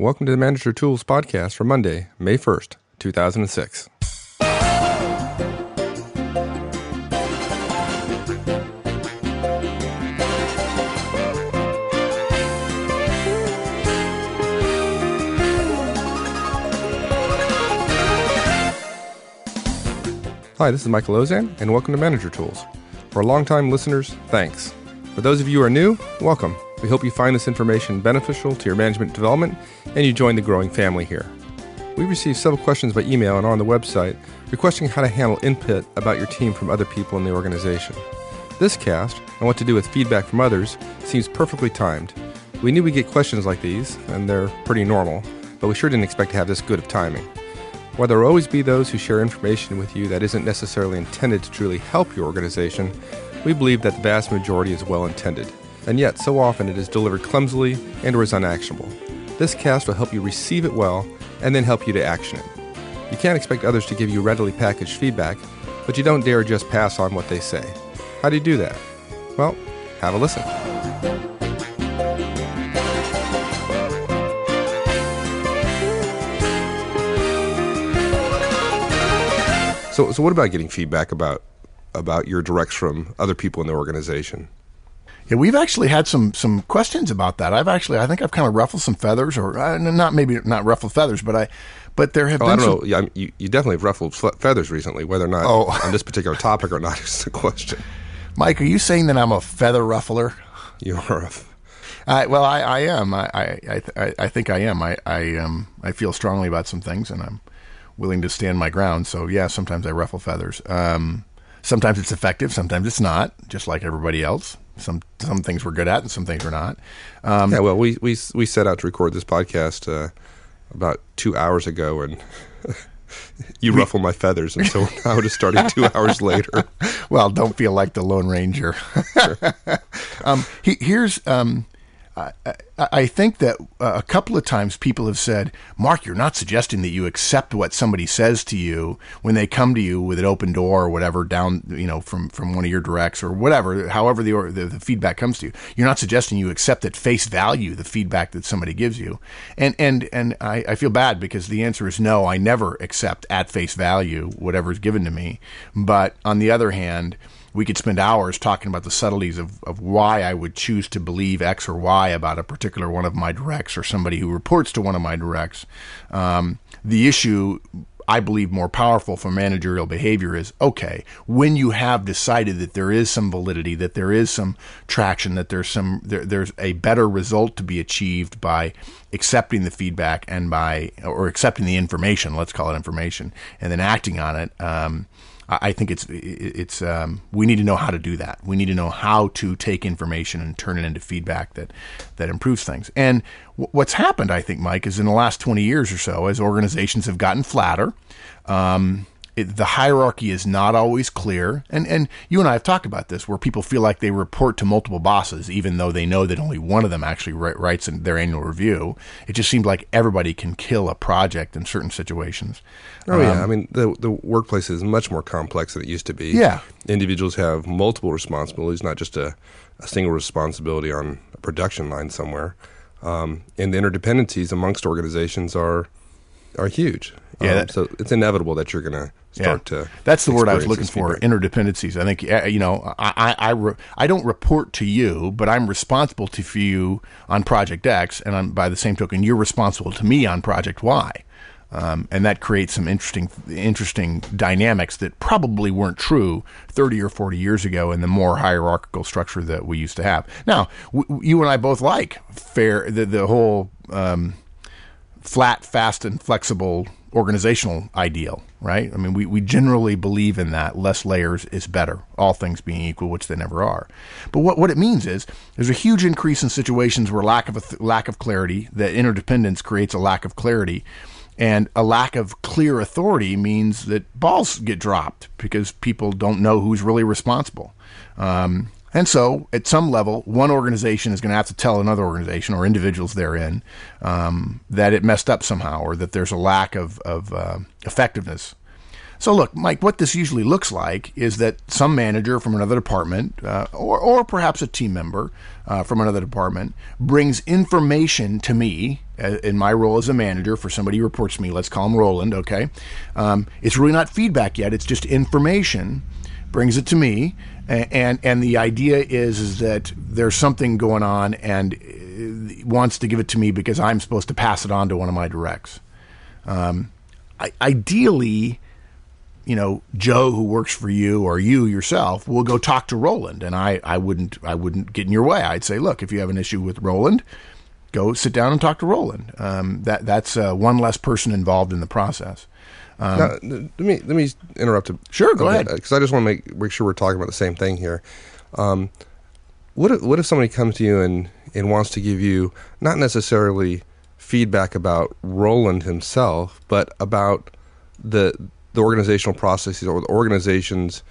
Welcome to the Manager Tools podcast for Monday, May 1st, 2006. Hi, this is Michael Auzenne, and welcome to Manager Tools. For longtime listeners, thanks. For those of you who are new, welcome. We hope you find this information beneficial to your management development and you join the growing family here. We received several questions by email and on the website requesting how to handle input about your team from other people in the organization. This cast, and what to do with feedback from others, seems perfectly timed. We knew we'd get questions like these, and they're pretty normal, but we sure didn't expect to have this good of timing. While there will always be those who share information with you that isn't necessarily intended to truly help your organization, we believe that the vast majority is well intended, and yet so often it is delivered clumsily and or is unactionable. This cast will help you receive it well and then help you to action it. You can't expect others to give you readily packaged feedback, but you don't dare just pass on what they say. How do you do that? Well, have a listen. So, so what about getting feedback about about your directs from other people in the organization? Yeah, we've actually had some some questions about that. I've actually, I think I've kind of ruffled some feathers, or uh, not maybe not ruffled feathers, but I, but there have Oh, been I don't some. know. Yeah, you, you definitely have ruffled fe- feathers recently. Whether or not Oh. on this particular topic or not is the question. Mike, are you saying that I'm a feather ruffler? You are. A, I, well, I, I am. I, I, I, I think I am. I, I, um, I feel strongly about some things, and I'm willing to stand my ground. So, yeah, sometimes I ruffle feathers. Um, sometimes it's effective, sometimes it's not. Just like everybody else. Some some things we're good at, and some things we're not. Um, yeah. Well, we we we set out to record this podcast uh, about two hours ago, and you ruffle my feathers, and so now it is starting two hours later. well, don't feel like the Lone Ranger. um, he, here's, um, I, I, think that uh, a couple of times people have said, Mark, you're not suggesting that you accept what somebody says to you when they come to you with an open door or whatever down, you know, from, from one of your directs or whatever, however the, or the, the feedback comes to you. You're not suggesting you accept at face value the feedback that somebody gives you. And, and, and I, I feel bad because the answer is no, I never accept at face value whatever is given to me. But on the other hand, we could spend hours talking about the subtleties of, of why I would choose to believe X or Y about a particular one of my directs or somebody who reports to one of my directs. Um, the issue I believe more powerful for managerial behavior is okay, when you have decided that there is some validity, that there is some traction, that there's some there, there's a better result to be achieved by accepting the feedback and by or accepting the information, let's call it information, and then acting on it. Um, I think it's it's um, we need to know how to do that. We need to know how to take information and turn it into feedback that that improves things. And w- what's happened, I think, Mike, is in the last twenty years or so, as organizations have gotten flatter. Um, it, the hierarchy is not always clear, and and you and I have talked about this, where people feel like they report to multiple bosses, even though they know that only one of them actually wri- writes in their annual review. It just seems like everybody can kill a project in certain situations. Oh yeah, I mean the the workplace is much more complex than it used to be. Yeah. individuals have multiple responsibilities, not just a, a single responsibility on a production line somewhere. Um, and the interdependencies amongst organizations are are huge. Yeah, Um, that- so it's inevitable that you're going to start to. That's the word I was looking for. Interdependencies. I think you know. I I I, re- I don't report to you, but I'm responsible to for you on Project X, and I'm, by the same token, you're responsible to me on Project Y. Um, and that creates some interesting, interesting dynamics that probably weren't true 30 or 40 years ago in the more hierarchical structure that we used to have. Now, w- you and I both like fair the the whole um, flat, fast, and flexible organizational ideal, right? I mean, we, we generally believe in that. Less layers is better, all things being equal, which they never are. But what, what it means is there's a huge increase in situations where lack of a th- lack of clarity, that interdependence creates a lack of clarity. And a lack of clear authority means that balls get dropped because people don't know who's really responsible. Um, and so, at some level, one organization is going to have to tell another organization or individuals therein um, that it messed up somehow or that there's a lack of, of uh, effectiveness. So, look, Mike, what this usually looks like is that some manager from another department, uh, or, or perhaps a team member uh, from another department, brings information to me uh, in my role as a manager for somebody who reports to me. Let's call him Roland, okay? Um, it's really not feedback yet, it's just information, brings it to me. And, and, the idea is is that there's something going on and uh, wants to give it to me because I'm supposed to pass it on to one of my directs. Um, I, ideally, you know, Joe who works for you or you yourself will go talk to Roland, and I, I wouldn't I wouldn't get in your way. I'd say, look, if you have an issue with Roland, go sit down and talk to Roland. Um, that that's uh, one less person involved in the process. Um, now, let me let me interrupt. Sure, go ahead. Because I just want to make make sure we're talking about the same thing here. Um, what if, what if somebody comes to you and and wants to give you not necessarily feedback about Roland himself, but about the the organizational processes or the organization's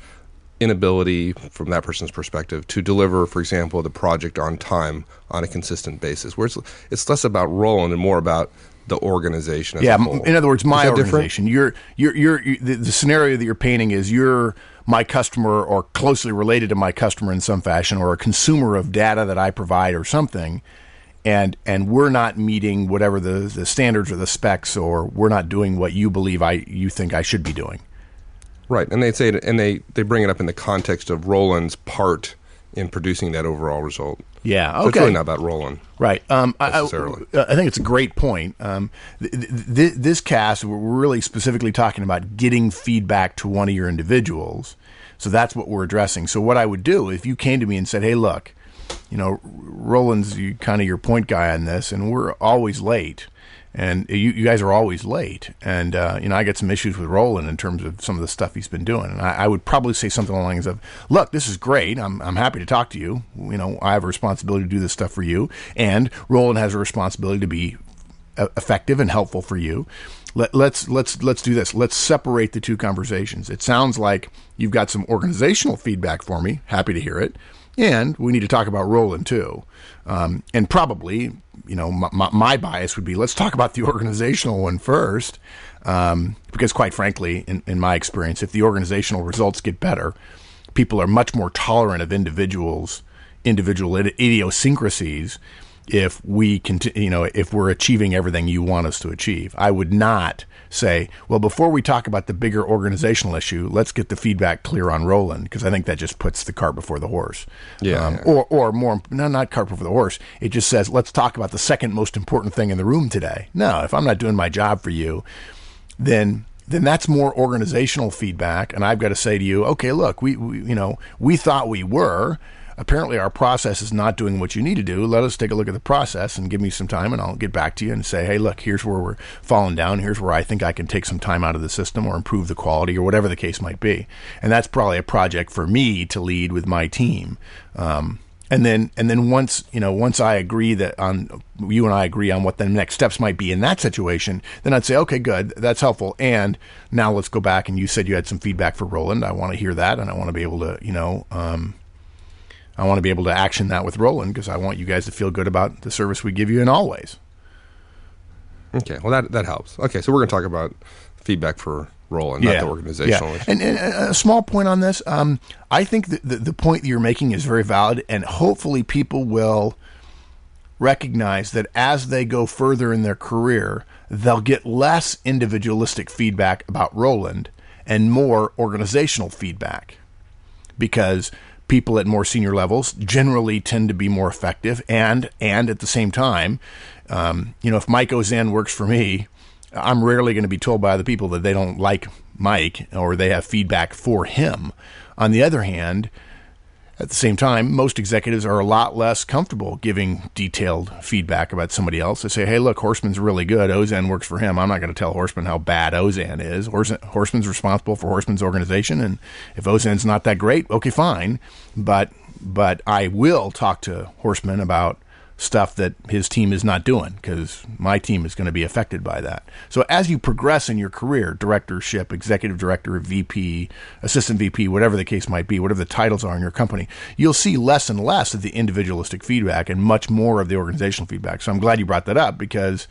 inability from that person's perspective to deliver, for example, the project on time on a consistent basis. Where it's, it's less about Roland and more about the organization. yeah, in other words, my organization. You're, you're, you're, you're the, the, scenario that you're painting is you're my customer or closely related to my customer in some fashion, or a consumer of data that I provide or something and and we're not meeting whatever the, the standards or the specs or we're not doing what you believe I you think I should be doing. Right, and they say it, and they they bring it up in the context of Roland's part in producing that overall result. Yeah, okay. So it's really not about Roland, right? Um, necessarily. I, I, I, think it's a great point. Um, th- th- this cast, we're really specifically talking about getting feedback to one of your individuals. So that's what we're addressing. So what I would do if you came to me and said, "Hey, look, you know, Roland's kind of your point guy on this, and we're always late. And you, you guys are always late. And, uh, you know, I get some issues with Roland in terms of some of the stuff he's been doing. And I, I, would probably say something along the lines of, look, this is great. I'm, I'm happy to talk to you. You know, I have a responsibility to do this stuff for you. And Roland has a responsibility to be effective and helpful for you. Let, let's let's let's do this. Let's separate the two conversations. It sounds like you've got some organizational feedback for me. Happy to hear it. And we need to talk about Roland too. Um, and probably, you know, my, my, bias would be let's talk about the organizational one first. Um, because quite frankly, in, in my experience, if the organizational results get better, people are much more tolerant of individuals, individual idiosyncrasies if we continue, you know, if we're achieving everything you want us to achieve. I would not say, well, before we talk about the bigger organizational issue, let's get the feedback clear on Roland because I think that just puts the cart before the horse. Yeah, um, yeah. Or, or more, no, not cart before the horse. It just says, let's talk about the second most important thing in the room today. No, if I'm not doing my job for you, then then that's more organizational feedback and i've got to say to you okay look we, we, you know we thought we were apparently our process is not doing what you need to do. Let us take a look at the process and give me some time, and I'll get back to you and say, hey, look, here's where we're falling down. Here's where I think I can take some time out of the system or improve the quality or whatever the case might be. And that's probably a project for me to lead with my team. Um, and then and then once you know once I agree that on you and I agree on what the next steps might be in that situation, then I'd say okay, good, that's helpful. And now let's go back and you said you had some feedback for Roland. I want to hear that, and I want to be able to you know um, I want to be able to action that with Roland because I want you guys to feel good about the service we give you in all ways. Okay, well that that helps. Okay, so we're going to talk about feedback for Roland, yeah. not the organizational. Yeah. And, and, a small point on this, um, I think the, the, the point that you're making is very valid, and hopefully people will recognize that as they go further in their career, they'll get less individualistic feedback about Roland and more organizational feedback because people at more senior levels generally tend to be more effective and and at the same time um, you know if mike auzenne works for me i'm rarely going to be told by other people that they don't like mike or they have feedback for him. On the other hand at the same time, most executives are a lot less comfortable giving detailed feedback about somebody else. They say, hey, look, Horstman's really good. Auzenne works for him. I'm not going to tell Horstman how bad Auzenne is. Horstman's responsible for Horstman's organization. And if Auzenne's not that great, okay, fine. But, but I will talk to Horstman about stuff that his team is not doing because my team is going to be affected by that. So as you progress in your career, directorship, executive director, VP, assistant VP, whatever the case might be, whatever the titles are in your company, you'll see less and less of the individualistic feedback and much more of the organizational feedback. So I'm glad you brought that up because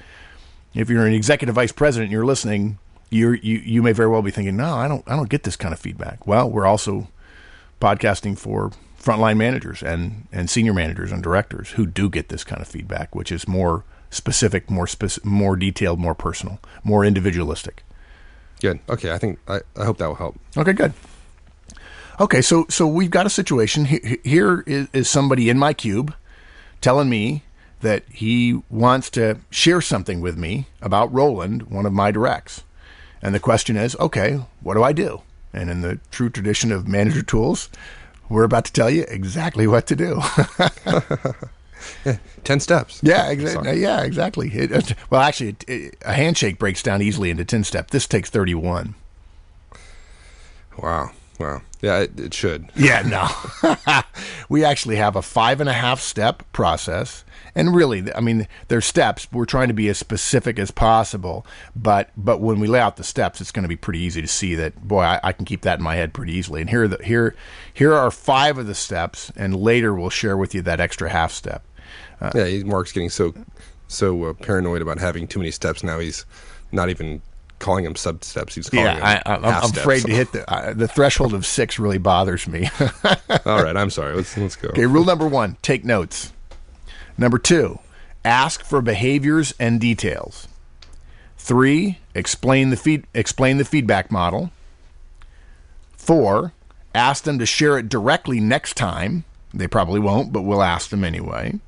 if you're an executive vice president and you're listening, you're, you you may very well be thinking, no, I don't I don't get this kind of feedback. Well, we're also podcasting for frontline managers and and senior managers and directors who do get this kind of feedback, which is more specific, more speci- more detailed, more personal, more individualistic. Good. Okay. I think I, I hope that will help. Okay, good. Okay, so so we've got a situation here is, is somebody in my cube telling me that he wants to share something with me about Roland, one of my directs. And the question is, okay, what do I do? And in the true tradition of manager tools, we're about to tell you exactly what to do. Ten steps. yeah, exactly. Yeah, exactly. It, it- well, actually, it, it, a handshake breaks down easily into ten step. This takes thirty-one. Wow. Wow. Yeah, it, it should. Yeah, no. we actually have a five and a half step process. And really, I mean, there's steps. We're trying to be as specific as possible. But but when we lay out the steps, it's going to be pretty easy to see that. Boy, I, I can keep that in my head pretty easily. And here are the here here are five of the steps. And later we'll share with you that extra half step. yeah, Mark's getting so so uh, paranoid about having too many steps now. He's not even calling them sub steps. He's calling Yeah, I, I, I'm, half I'm steps. afraid to hit the uh, the threshold of six. Really bothers me. All right, I'm sorry. Let's let's go. Okay, rule number one take notes. Number two, ask for behaviors and details. Three, explain the feed, explain the feedback model. Four, ask them to share it directly next time. They probably won't, but we'll ask them anyway.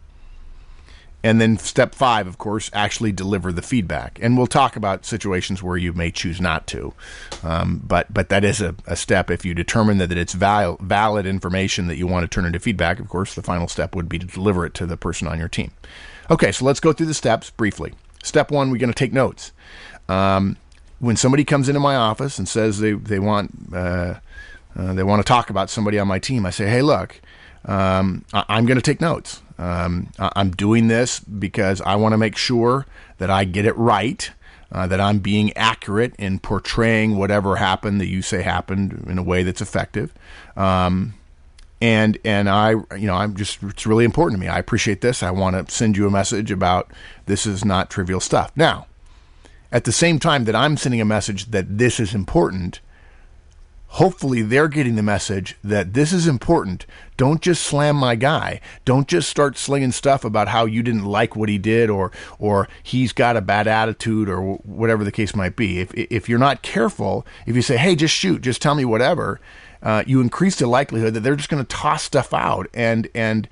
And then step five, of course, actually deliver the feedback. And we'll talk about situations where you may choose not to. Um, but but that is a, a step. If you determine that, it's val- valid information that you want to turn into feedback, of course, the final step would be to deliver it to the person on your team. Okay, so let's go through the steps briefly. Step one, we're going to take notes. Um, when somebody comes into my office and says they, they want uh, uh, they want to talk about somebody on my team, I say, hey, look, um, I- I'm going to take notes. Um, I'm doing this because I want to make sure that I get it right, uh, that I'm being accurate in portraying whatever happened that you say happened in a way that's effective. Um, and and I you know I'm just it's really important to me. I appreciate this. I want to send you a message about this is not trivial stuff. Now, at the same time that I'm sending a message that this is important, hopefully they're getting the message that this is important. Don't just slam my guy. Don't just start slinging stuff about how you didn't like what he did or or he's got a bad attitude or whatever the case might be. If if you're not careful, if you say, "Hey, just shoot, just tell me whatever," uh, you increase the likelihood that they're just going to toss stuff out and and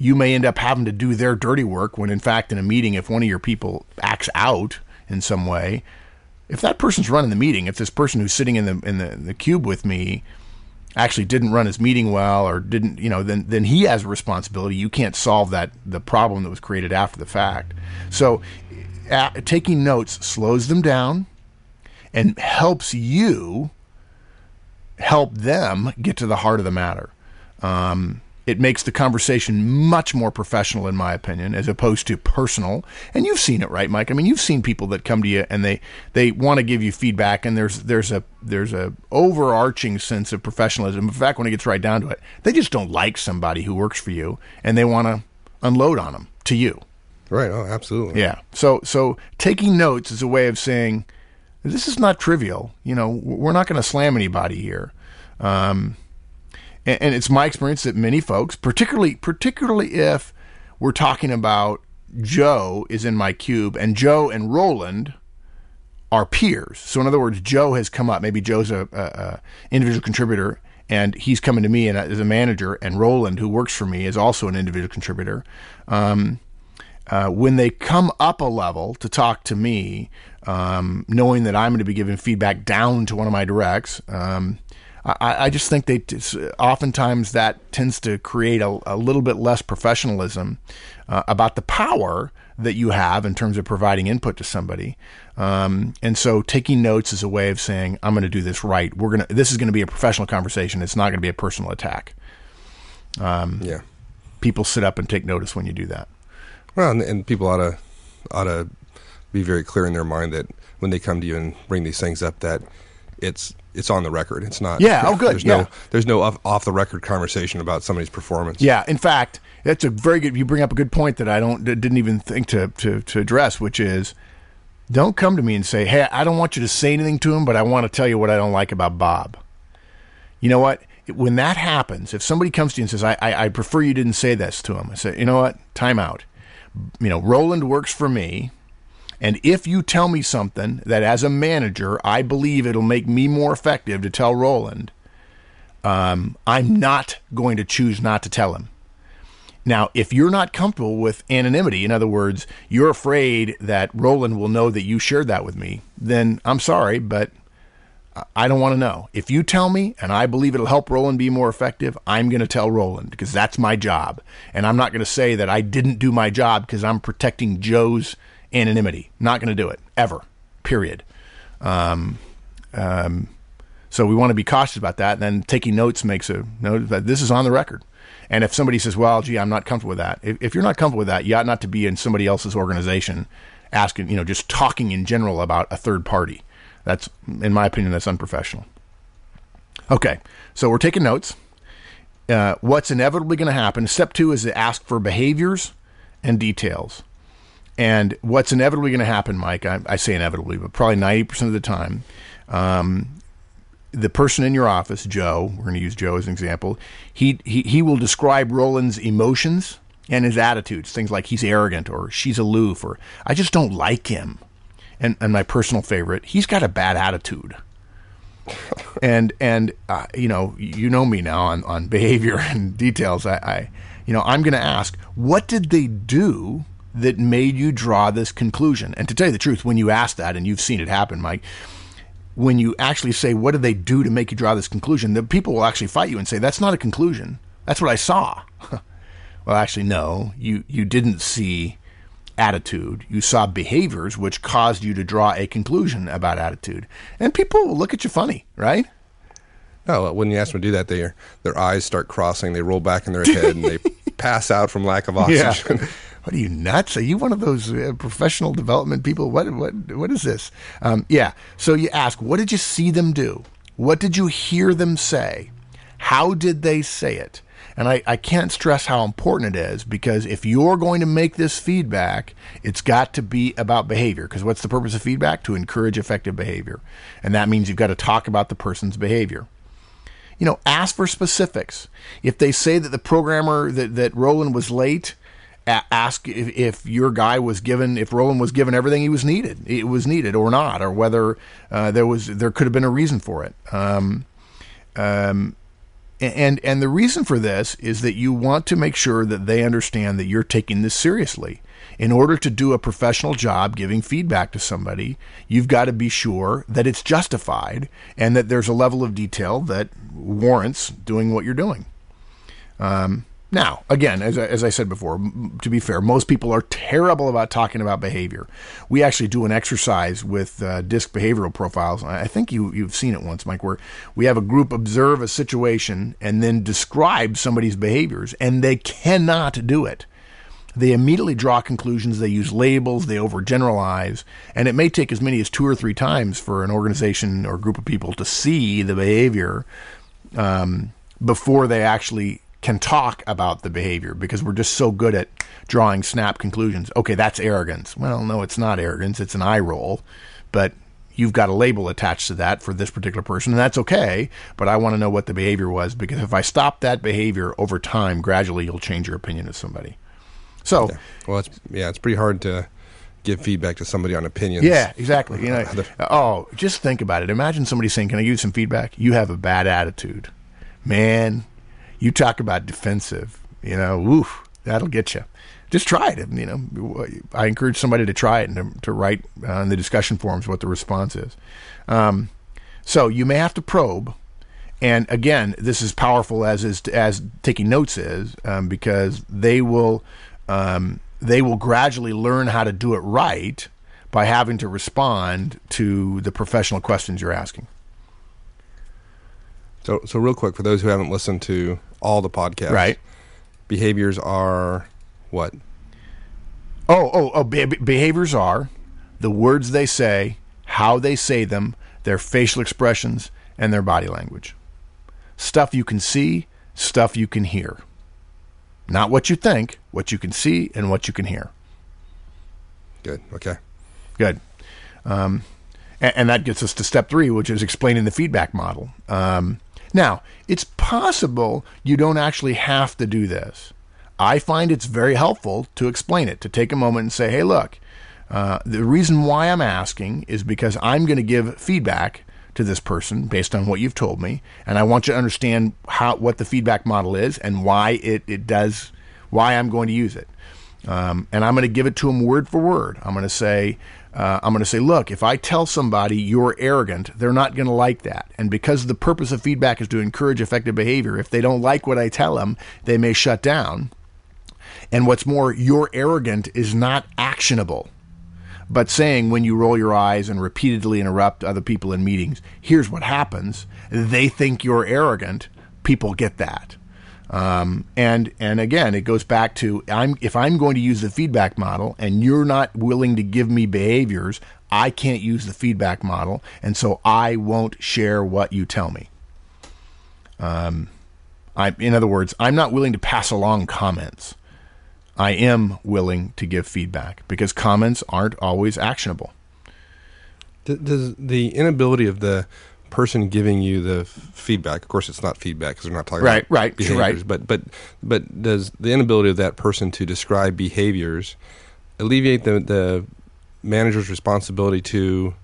you may end up having to do their dirty work when in fact in a meeting if one of your people acts out in some way if that person's running the meeting, if this person who's sitting in the in the, the cube with me actually didn't run his meeting well or didn't, you know, then then he has a responsibility. You can't solve that the problem that was created after the fact. So, uh, taking notes slows them down and helps you help them get to the heart of the matter. Um, it makes the conversation much more professional, in my opinion, as opposed to personal. And you've seen it, right, Mike? I mean, you've seen people that come to you and they they want to give you feedback, and there's there's a there's a overarching sense of professionalism. In fact, when it gets right down to it, they just don't like somebody who works for you, and they want to unload on them to you. Right. Oh, absolutely. Yeah. So so taking notes is a way of saying this is not trivial. You know, we're not going to slam anybody here. Um, and, and it's my experience that many folks, particularly particularly if we're talking about Joe is in my cube and Joe and Roland are peers. So in other words, Joe has come up. Maybe Joe's a, a, a individual contributor, and he's coming to me and as a manager. And Roland, who works for me, is also an individual contributor. Um, uh, when they come up a level to talk to me, um, knowing that I'm going to be giving feedback down to one of my directs, um, I, I just think they oftentimes that tends to create a, a little bit less professionalism uh, about the power that you have in terms of providing input to somebody. Um, and so taking notes is a way of saying, I'm going to do this right. We're going to, this is going to be a professional conversation. It's not going to be a personal attack. Um, Yeah. People sit up and take notice when you do that. Well, and, and people ought to ought to be very clear in their mind that when they come to you and bring these things up, that it's it's on the record. It's not. Yeah, oh, good, There's yeah. no there's no off, off the record conversation about somebody's performance. Yeah, in fact, that's a very good. You bring up a good point that I don't didn't even think to to, to address, which is Don't come to me and say, "Hey, I don't want you to say anything to him, but I want to tell you what I don't like about Bob." You know what? When that happens, if somebody comes to you and says, "I, I, I prefer you didn't say this to him," I say, "You know what? Time out. You know, Roland works for me." And if you tell me something that as a manager, I believe it'll make me more effective to tell Roland, um, I'm not going to choose not to tell him. Now, if you're not comfortable with anonymity, in other words, you're afraid that Roland will know that you shared that with me, then I'm sorry, but I don't want to know. If you tell me and I believe it'll help Roland be more effective, I'm going to tell Roland because that's my job. And I'm not going to say that I didn't do my job because I'm protecting Joe's anonymity. Not going to do it ever. Period. Um, um, so we want to be cautious about that. And then taking notes makes a note that this is on the record. And if somebody says, "Well, gee, I'm not comfortable with that," if, if you're not comfortable with that, you ought not to be in somebody else's organization asking, you know, just talking in general about a third party. That's, in my opinion, that's unprofessional. Okay, so we're taking notes. Uh, what's inevitably going to happen? Step two is to ask for behaviors and details. And what's inevitably going to happen, Mike, I, I, say inevitably, but probably 90% of the time, um, the person in your office, Joe, we're going to use Joe as an example, he, he, he will describe Roland's emotions and his attitudes, things like he's arrogant or she's aloof or I just don't like him. And, and my personal favorite, he's got a bad attitude. and and uh, you know you know me now on, on behavior and details. I, I you know I'm going to ask what did they do that made you draw this conclusion? And to tell you the truth, when you ask that, and you've seen it happen, Mike, when you actually say, What did they do to make you draw this conclusion? the people will actually fight you and say, That's not a conclusion. That's what I saw. well, actually, no, you, you didn't see attitude. You saw behaviors which caused you to draw a conclusion about attitude. And people will look at you funny, right? Oh, when you ask them to do that, their their eyes start crossing, they roll back in their head, and they pass out from lack of oxygen. Yeah. what are you nuts? Are you one of those uh, professional development people? What what what is this? Um, yeah. So you ask, what did you see them do? What did you hear them say? How did they say it? And I, I can't stress how important it is because if you're going to make this feedback, it's got to be about behavior. Because what's the purpose of feedback? To encourage effective behavior. And that means you've got to talk about the person's behavior you know, ask for specifics. If they say that the programmer that, that Roland was late, ask if, if, your guy was given if Roland was given everything he was needed it was needed or not or whether uh, there was there could have been a reason for it. Um, um, and and the reason for this is that you want to make sure that they understand that you're taking this seriously. In order to do a professional job giving feedback to somebody you've got to be sure that it's justified and that there's a level of detail that warrants doing what you're doing. Um, now, again, as I, as I said before, to be fair, most people are terrible about talking about behavior. We actually do an exercise with uh, DISC behavioral profiles. I think you, you've seen it once, Mike, where we have a group observe a situation and then describe somebody's behaviors, and they cannot do it. They immediately draw conclusions, they use labels, they overgeneralize, and it may take as many as two or three times for an organization or group of people to see the behavior um, before they actually can talk about the behavior because we're just so good at drawing snap conclusions. Okay, that's arrogance. Well, no, it's not arrogance. It's an eye roll. But you've got a label attached to that for this particular person, and that's okay. But I want to know what the behavior was because if I stop that behavior over time, gradually you'll change your opinion of somebody. So, yeah. well, it's yeah, it's pretty hard to give feedback to somebody on opinions. Yeah, exactly. You know, oh, just think about it. Imagine somebody saying, "Can I give you some feedback?" You have a bad attitude, man you talk about defensive, you know, oof, that'll get you. Just try it. You know, I encourage somebody to try it and to, to write uh, the discussion forums what the response is. Um, so you may have to probe. And again, this is powerful as is as taking notes is um, because they will um, they will gradually learn how to do it right by having to respond to the professional questions you're asking. So, so real quick for those who haven't listened to all the podcasts, right? Behaviors are what? Oh, oh, oh! Be- behaviors are the words they say, how they say them, their facial expressions, and their body language. Stuff you can see, stuff you can hear. Not what you think, what you can see, and what you can hear. Good. Okay. Good. Um, and, and, that gets us to step three, which is explaining the feedback model. Um, now, it's possible you don't actually have to do this. I find it's very helpful to explain it, to take a moment and say, hey, look, uh, the reason why I'm asking is because I'm going to give feedback to this person based on what you've told me, and I want you to understand how what the feedback model is and why it, it does why I'm going to use it. Um, and I'm going to give it to them word for word. I'm going to say, uh, I'm going to say, look, if I tell somebody you're arrogant, they're not going to like that. And because the purpose of feedback is to encourage effective behavior, if they don't like what I tell them, they may shut down. And what's more, you're arrogant is not actionable. But saying when you roll your eyes and repeatedly interrupt other people in meetings, here's what happens. They think you're arrogant. People get that. Um, and and again, it goes back to I'm if I'm going to use the feedback model and you're not willing to give me behaviors, I can't use the feedback model, and so I won't share what you tell me. Um, I, in other words, I'm not willing to pass along comments. I am willing to give feedback because comments aren't always actionable. Does the inability of the person giving you the feedback, of course, it's not feedback because we're not talking right, about right, behaviors, right. but but but does the inability of that person to describe behaviors alleviate the the manager's responsibility to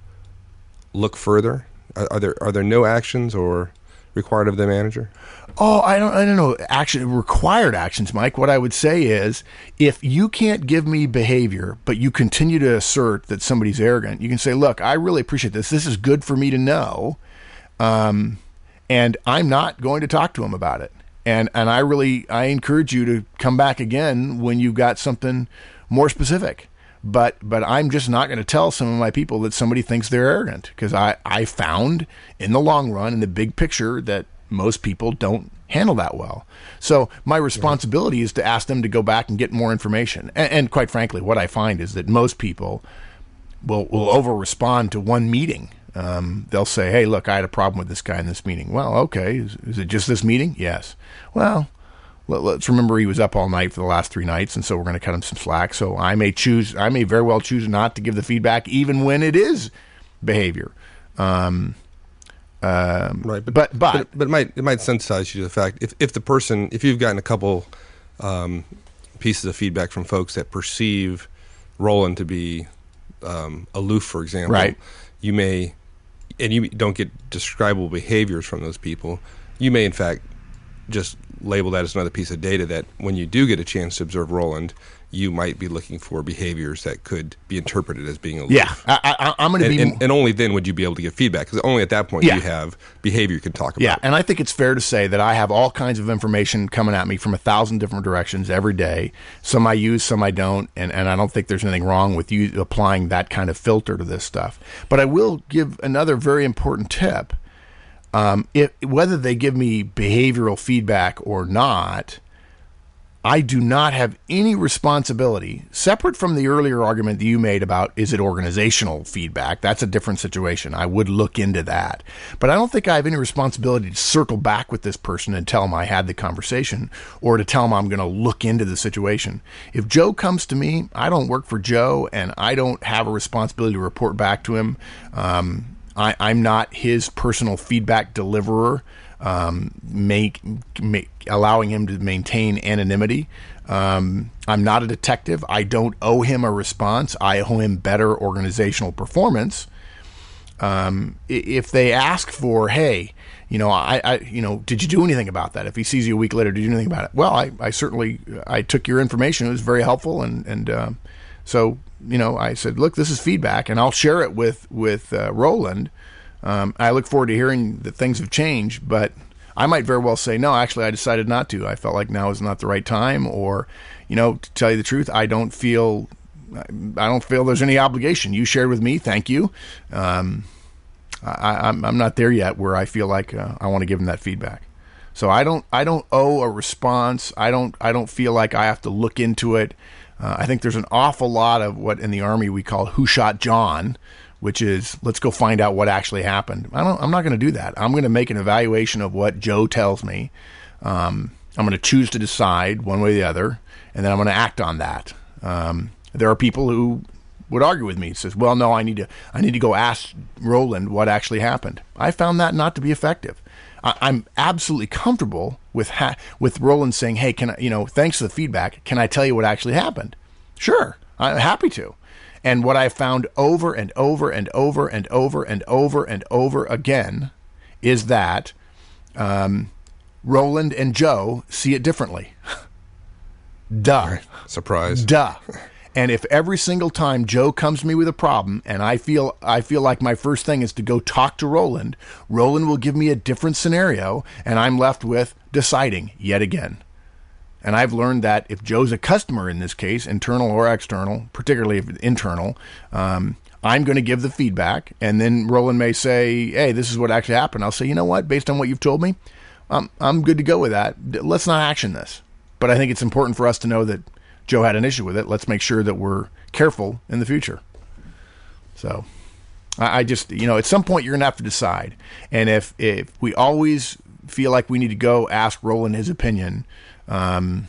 look further? Are, are there are there no actions or required of the manager? Oh, I don't, I don't know. Action required actions, Mike. What I would say is, if you can't give me behavior, but you continue to assert that somebody's arrogant, you can say, "Look, I really appreciate this. This is good for me to know, um, and I'm not going to talk to him about it." And and I really I encourage you to come back again when you've got something more specific. But but I'm just not going to tell some of my people that somebody thinks they're arrogant because I I found in the long run in the big picture that most people don't handle that well. So my responsibility is to ask them to go back and get more information. And, and quite frankly, what I find is that most people will will over respond to one meeting. Um, they'll say, "Hey, look, I had a problem with this guy in this meeting." Well, okay, is, is it just this meeting? Yes. Well, let, us remember he was up all night for the last three nights, and so we're going to cut him some slack. So I may choose, I may very well choose not to give the feedback, even when it is behavior. Um, um, right, but but, but but, but, it might it might sensitize you to the fact if if the person if you've gotten a couple um, pieces of feedback from folks that perceive Roland to be um, aloof, for example, right. you may and you don't get describable behaviors from those people. You may in fact just label that as another piece of data that when you do get a chance to observe Roland, you might be looking for behaviors that could be interpreted as being aloof. Yeah, I, am going to be, and, and, only then would you be able to give feedback because only at that point yeah. you have behavior you can talk about. Yeah, and I think it's fair to say that I have all kinds of information coming at me from a thousand different directions every day. Some I use, some I don't, and, and I don't think there's anything wrong with you applying that kind of filter to this stuff. But I will give another very important tip. Um, if, whether they give me behavioral feedback or not, I do not have any responsibility, separate from the earlier argument that you made about is it organizational feedback? That's a different situation. I would look into that. But I don't think I have any responsibility to circle back with this person and tell him I had the conversation or to tell him I'm going to look into the situation. If Joe comes to me, I don't work for Joe and I don't have a responsibility to report back to him. Um, I, I'm not his personal feedback deliverer um, make, make allowing him to maintain anonymity. Um, I'm not a detective. I don't owe him a response. I owe him better organizational performance. Um, if they ask for, hey, you know, I, I, you know, did you do anything about that? If he sees you a week later, did you do anything about it? Well, I, I certainly, I took your information. It was very helpful, and and uh, so you know, I said, look, this is feedback, and I'll share it with with uh, Roland um, I look forward to hearing that things have changed, but I might very well say, no, actually, I decided not to. I felt like now is not the right time, or, you know, to tell you the truth, I don't feel, I don't feel there's any obligation. You shared with me, thank you. Um, I, am I'm, I'm not there yet where I feel like uh, I want to give them that feedback. So I don't, I don't owe a response. I don't, I don't feel like I have to look into it. Uh, I think there's an awful lot of what in the army we call "Who Shot John," which is let's go find out what actually happened. I don't, I'm not going to do that. I'm going to make an evaluation of what Joe tells me. Um, I'm going to choose to decide one way or the other, and then I'm going to act on that. Um, there are people who would argue with me. He says, "Well, no, I need to I need to go ask Roland what actually happened." I found that not to be effective. I, I'm absolutely comfortable with ha- with Roland saying, "Hey, can I, you know, thanks for the feedback. Can I tell you what actually happened?" Sure, I'm happy to. And what I found over and over and over and over and over and over again is that um, Roland and Joe see it differently. Duh. Surprise. Duh. And if every single time Joe comes to me with a problem and I feel I feel like my first thing is to go talk to Roland, Roland will give me a different scenario and I'm left with deciding yet again. And I've learned that if Joe's a customer in this case, internal or external, particularly if internal, um, I'm going to give the feedback. And then Roland may say, hey, this is what actually happened. I'll say, you know what? Based on what you've told me, I'm, I'm good to go with that. Let's not action this. But I think it's important for us to know that Joe had an issue with it. Let's make sure that we're careful in the future. So I, I just, you know, at some point you're going to have to decide. And if, if we always feel like we need to go ask Roland his opinion, um,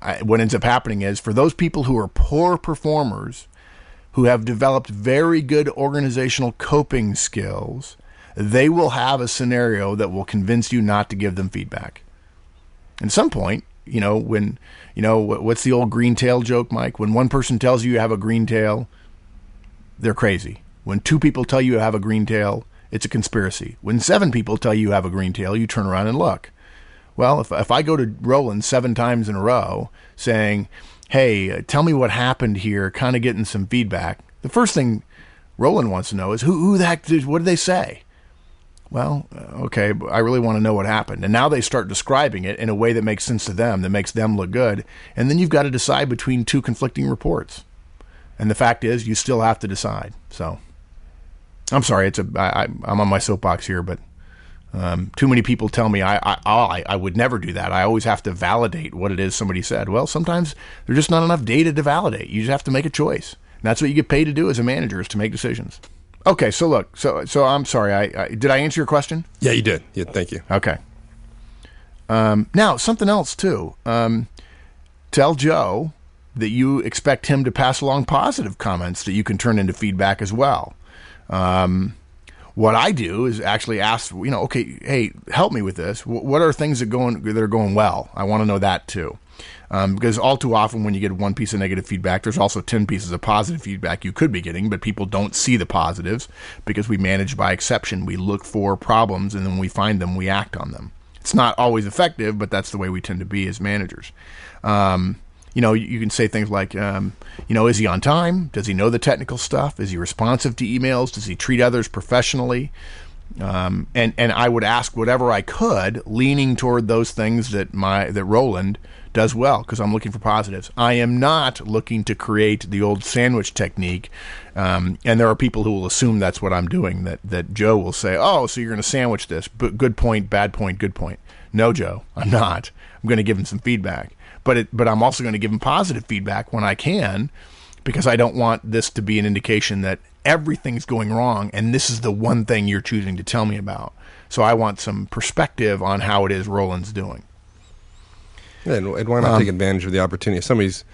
I, what ends up happening is for those people who are poor performers, who have developed very good organizational coping skills, they will have a scenario that will convince you not to give them feedback. At some point, you know, when, you know, what's the old green tail joke, Mike? When one person tells you you have a green tail, they're crazy. When two people tell you you have a green tail, it's a conspiracy. When seven people tell you you have a green tail, you turn around and look. Well, if, if I go to Roland seven times in a row saying, hey, tell me what happened here, kind of getting some feedback, the first thing Roland wants to know is who, who the heck did, what did they say? Well, uh, okay, I really want to know what happened. And now they start describing it in a way that makes sense to them, that makes them look good. And then you've got to decide between two conflicting reports. And the fact is, you still have to decide. So, I'm sorry, it's a I, I'm on my soapbox here, but um, too many people tell me I, I, I I would never do that. I always have to validate what it is somebody said. Well, sometimes there's just not enough data to validate. You just have to make a choice. And that's what you get paid to do as a manager is to make decisions. Okay, so look, so so I'm sorry. I, I did I answer your question? Yeah, you did. Yeah, thank you. Okay. Um, now something else too. Um, tell Joe that you expect him to pass along positive comments that you can turn into feedback as well. Um, what I do is actually ask, you know, okay, hey, help me with this. What are things that going that are going well? I want to know that too. Um, because all too often, when you get one piece of negative feedback, there's also 10 pieces of positive feedback you could be getting, but people don't see the positives because we manage by exception. We look for problems and then when we find them, we act on them. It's not always effective, but that's the way we tend to be as managers. Um, you know, you can say things like, um, you know, is he on time? Does he know the technical stuff? Is he responsive to emails? Does he treat others professionally? Um, and and I would ask whatever I could, leaning toward those things that my that Roland does well because I'm looking for positives. I am not looking to create the old sandwich technique, um, and there are people who will assume that's what I'm doing. That that Joe will say, "Oh, so you're going to sandwich this? But good point, bad point, good point." No, Joe, I'm not. I'm going to give him some feedback but it, but I'm also going to give them positive feedback when I can because I don't want this to be an indication that everything's going wrong and this is the one thing you're choosing to tell me about. So I want some perspective on how it is Roland's doing. and, and, why not um, take advantage of the opportunity? If somebody's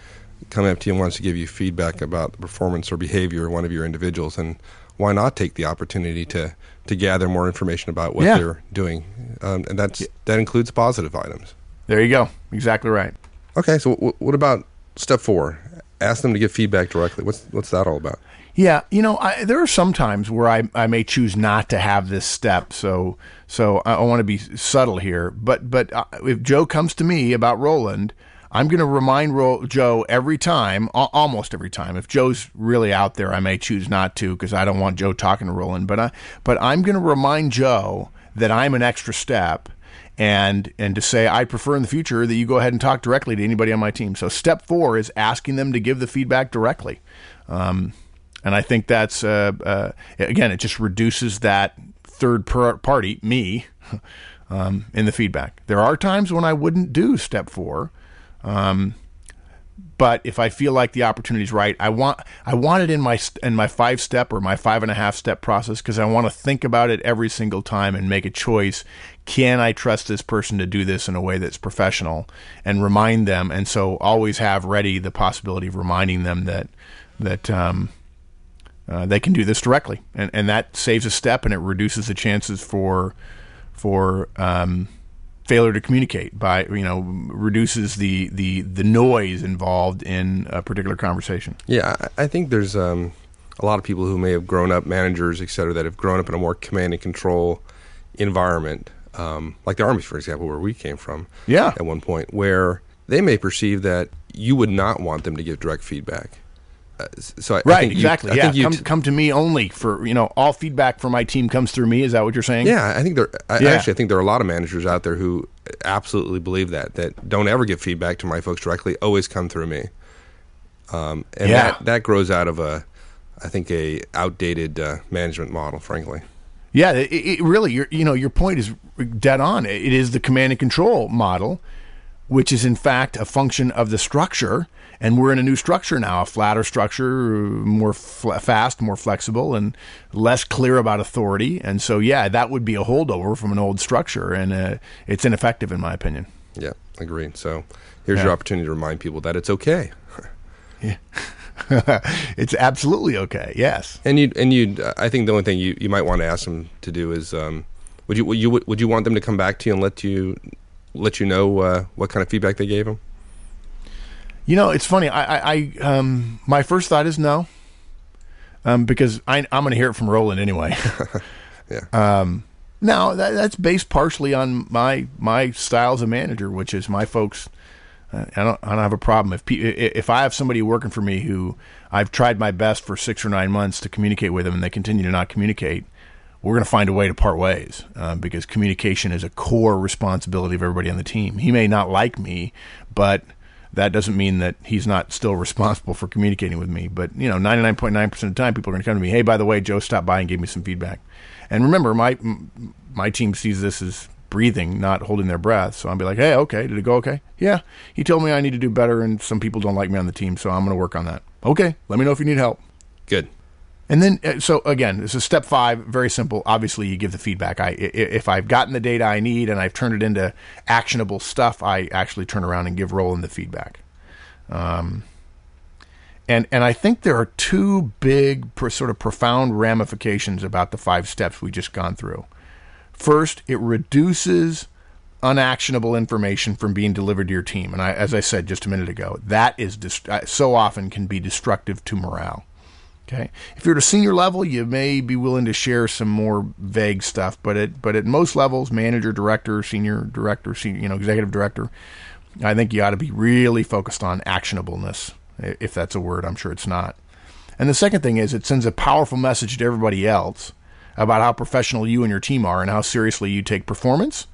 coming up to you and wants to give you feedback about the performance or behavior of one of your individuals, and why not take the opportunity to, to gather more information about what yeah. they're doing? Um, and that's that includes positive items. There you go. Exactly right. Okay, so w- what about step four? Ask them to give feedback directly. What's what's that all about? Yeah, you know, I, there are some times where I, I may choose not to have this step. So so I, I want to be subtle here. But but uh, if Joe comes to me about Roland, I'm going to remind Ro- Joe every time, almost every time. If Joe's really out there, I may choose not to because I don't want Joe talking to Roland. But I, but I'm going to remind Joe that I'm an extra step and and to say I prefer in the future that you go ahead and talk directly to anybody on my team. So step four is asking them to give the feedback directly, um, and I think that's uh, uh, again it just reduces that third party me um, in the feedback. There are times when I wouldn't do step four. Um, but if I feel like the opportunity is right, I want I want it in my in my five step or my five and a half step process because I want to think about it every single time and make a choice. Can I trust this person to do this in a way that's professional and remind them? And so always have ready the possibility of reminding them that that um, uh, they can do this directly, and and that saves a step and it reduces the chances for for um, failure to communicate by you know reduces the the the noise involved in a particular conversation. Yeah, I think there's um, a lot of people who may have grown up managers, et cetera, that have grown up in a more command and control environment, um, like the army, for example, where we came from. Yeah. At one point, where they may perceive that you would not want them to give direct feedback. Uh, so I, I Right, you- exactly. I yeah, think you come, t- come to me only for you know all feedback from my team comes through me. Is that what you're saying? Yeah, I think there. I, Yeah. Actually, I think there are a lot of managers out there who absolutely believe that that don't ever give feedback to my folks directly. Always come through me. Um, and Yeah. that that grows out of a, I think a outdated uh, management model. Frankly, Yeah, it, it really, your you know, your point is dead on. It is the command and control model, which is in fact a function of the structure, and we're in a new structure now, a flatter structure, more fl- fast, more flexible, and less clear about authority. And so, yeah, that would be a holdover from an old structure, and uh, it's ineffective, in my opinion. yeah, agreed. So here's Yeah. your opportunity to remind people that it's okay. it's absolutely okay. Yes. And you and you, I think the only thing you, you might want to ask them to do is, um, would you would you would you want them to come back to you and let you let you know uh, what kind of feedback they gave them? You know, it's funny. I, I, I um, my first thought is no, um, because I, I'm going to hear it from Roland anyway. Yeah. Um, now that, that's based partially on my my style as a manager, which is my folks. I don't I don't have a problem if if I have somebody working for me who I've tried my best for six or nine months to communicate with them and they continue to not communicate. We're going to find a way to part ways uh, because communication is a core responsibility of everybody on the team. He may not like me, but that doesn't mean that he's not still responsible for communicating with me. But you know, ninety nine point nine percent of the time, people are going to come to me. Hey, by the way, Joe stopped by and gave me some feedback. And remember, my my team sees this as breathing, not holding their breath. So I'll be like, hey, okay, did it go okay? Yeah, he told me I need to do better, and some people don't like me on the team, so I'm going to work on that. Okay, let me know if you need help. Good. And then, uh, so again, this is step five. Very simple. Obviously, you give the feedback. I, i- if I've gotten the data I need and I've turned it into actionable stuff, I actually turn around and give Roland the feedback. Um, and and I think there are two big, sort of profound ramifications about the five steps we just gone through. First, it reduces unactionable information from being delivered to your team, and I, as I said just a minute ago, that is dist- uh, so often can be destructive to morale. Okay. If you're at a senior level, you may be willing to share some more vague stuff, but at but at most levels, manager, director, senior director, senior, you know, executive director, I think you ought to be really focused on actionableness, if that's a word. I'm sure it's not. And the second thing is it sends a powerful message to everybody else about how professional you and your team are and how seriously you take performance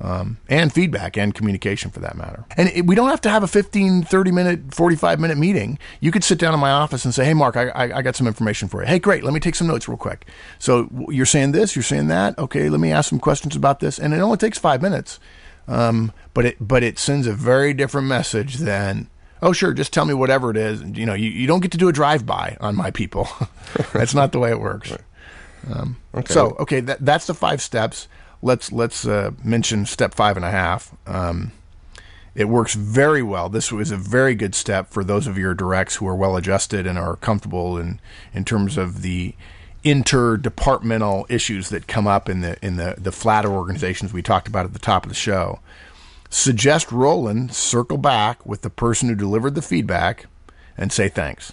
um, and feedback and communication for that matter. And it, we don't have to have a 15, 30 minute, 45 minute meeting. You could sit down in my office and say, Hey, Mark, I, I, I got some information for you. Hey, great. Let me take some notes real quick. So you're saying this, you're saying that. Okay, let me ask some questions about this. And it only takes five minutes. Um, but it, but it sends a very different message than, oh, sure, just tell me whatever it is. You know, you, you don't get to do a drive by on my people. That's not the way it works. Um, So, okay, that, that's the five steps. Let's let's uh, mention step five and a half. Um, it works very well. This was a very good step for those of your directs who are well adjusted and are comfortable in in terms of the interdepartmental issues that come up in the in the the flatter organizations we talked about at the top of the show. Suggest Roland circle back with the person who delivered the feedback and say thanks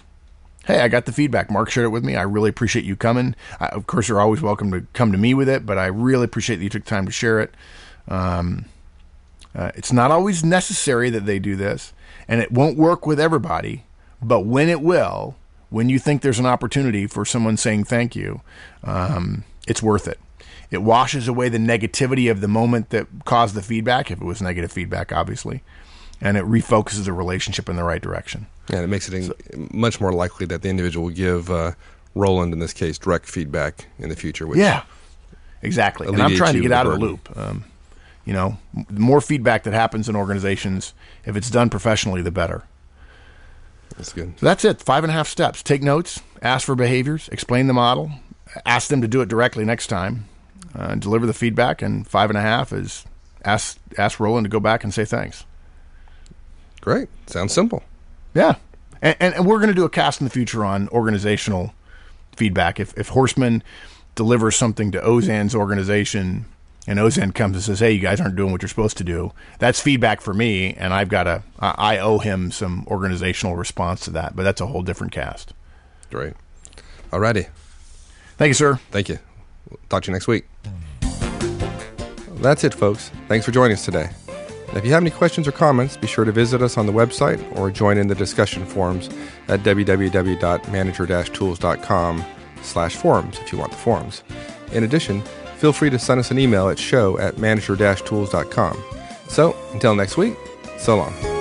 hey, I got the feedback. Mark shared it with me. I really appreciate you coming. I, of course, you're always welcome to come to me with it, but I really appreciate that you took time to share it. Um, uh, it's not always necessary that they do this, and it won't work with everybody, but when it will, when you think there's an opportunity for someone saying thank you, um, it's worth it. It washes away the negativity of the moment that caused the feedback, if it was negative feedback, obviously, and it refocuses the relationship in the right direction. Yeah, it makes it in, much more likely that the individual will give uh, Roland, in this case, direct feedback in the future. Which, Yeah, exactly. And I'm trying to get out of the loop. Um, you know, the more feedback that happens in organizations, if it's done professionally, the better. that's good. So that's it. Five and a half steps. Take notes, ask for behaviors, explain the model, ask them to do it directly next time, uh, deliver the feedback, and five and a half is ask ask Roland to go back and say thanks. Great. Sounds simple. Yeah, and, and we're going to do a cast in the future on organizational feedback. If if Horstman delivers something to Auzenne's organization and Auzenne comes and says, "Hey, you guys aren't doing what you're supposed to do," that's feedback for me, and I've got to I owe him some organizational response to that. But that's a whole different cast. Great. Alrighty. Thank you, sir. Thank you. We'll talk to you next week. That's it, folks. Thanks for joining us today. And if you have any questions or comments, be sure to visit us on the website or join in the discussion forums at www.manager-tools.com slash forums if you want the forums. In addition, feel free to send us an email at show at manager-tools.com. So, until next week, so long.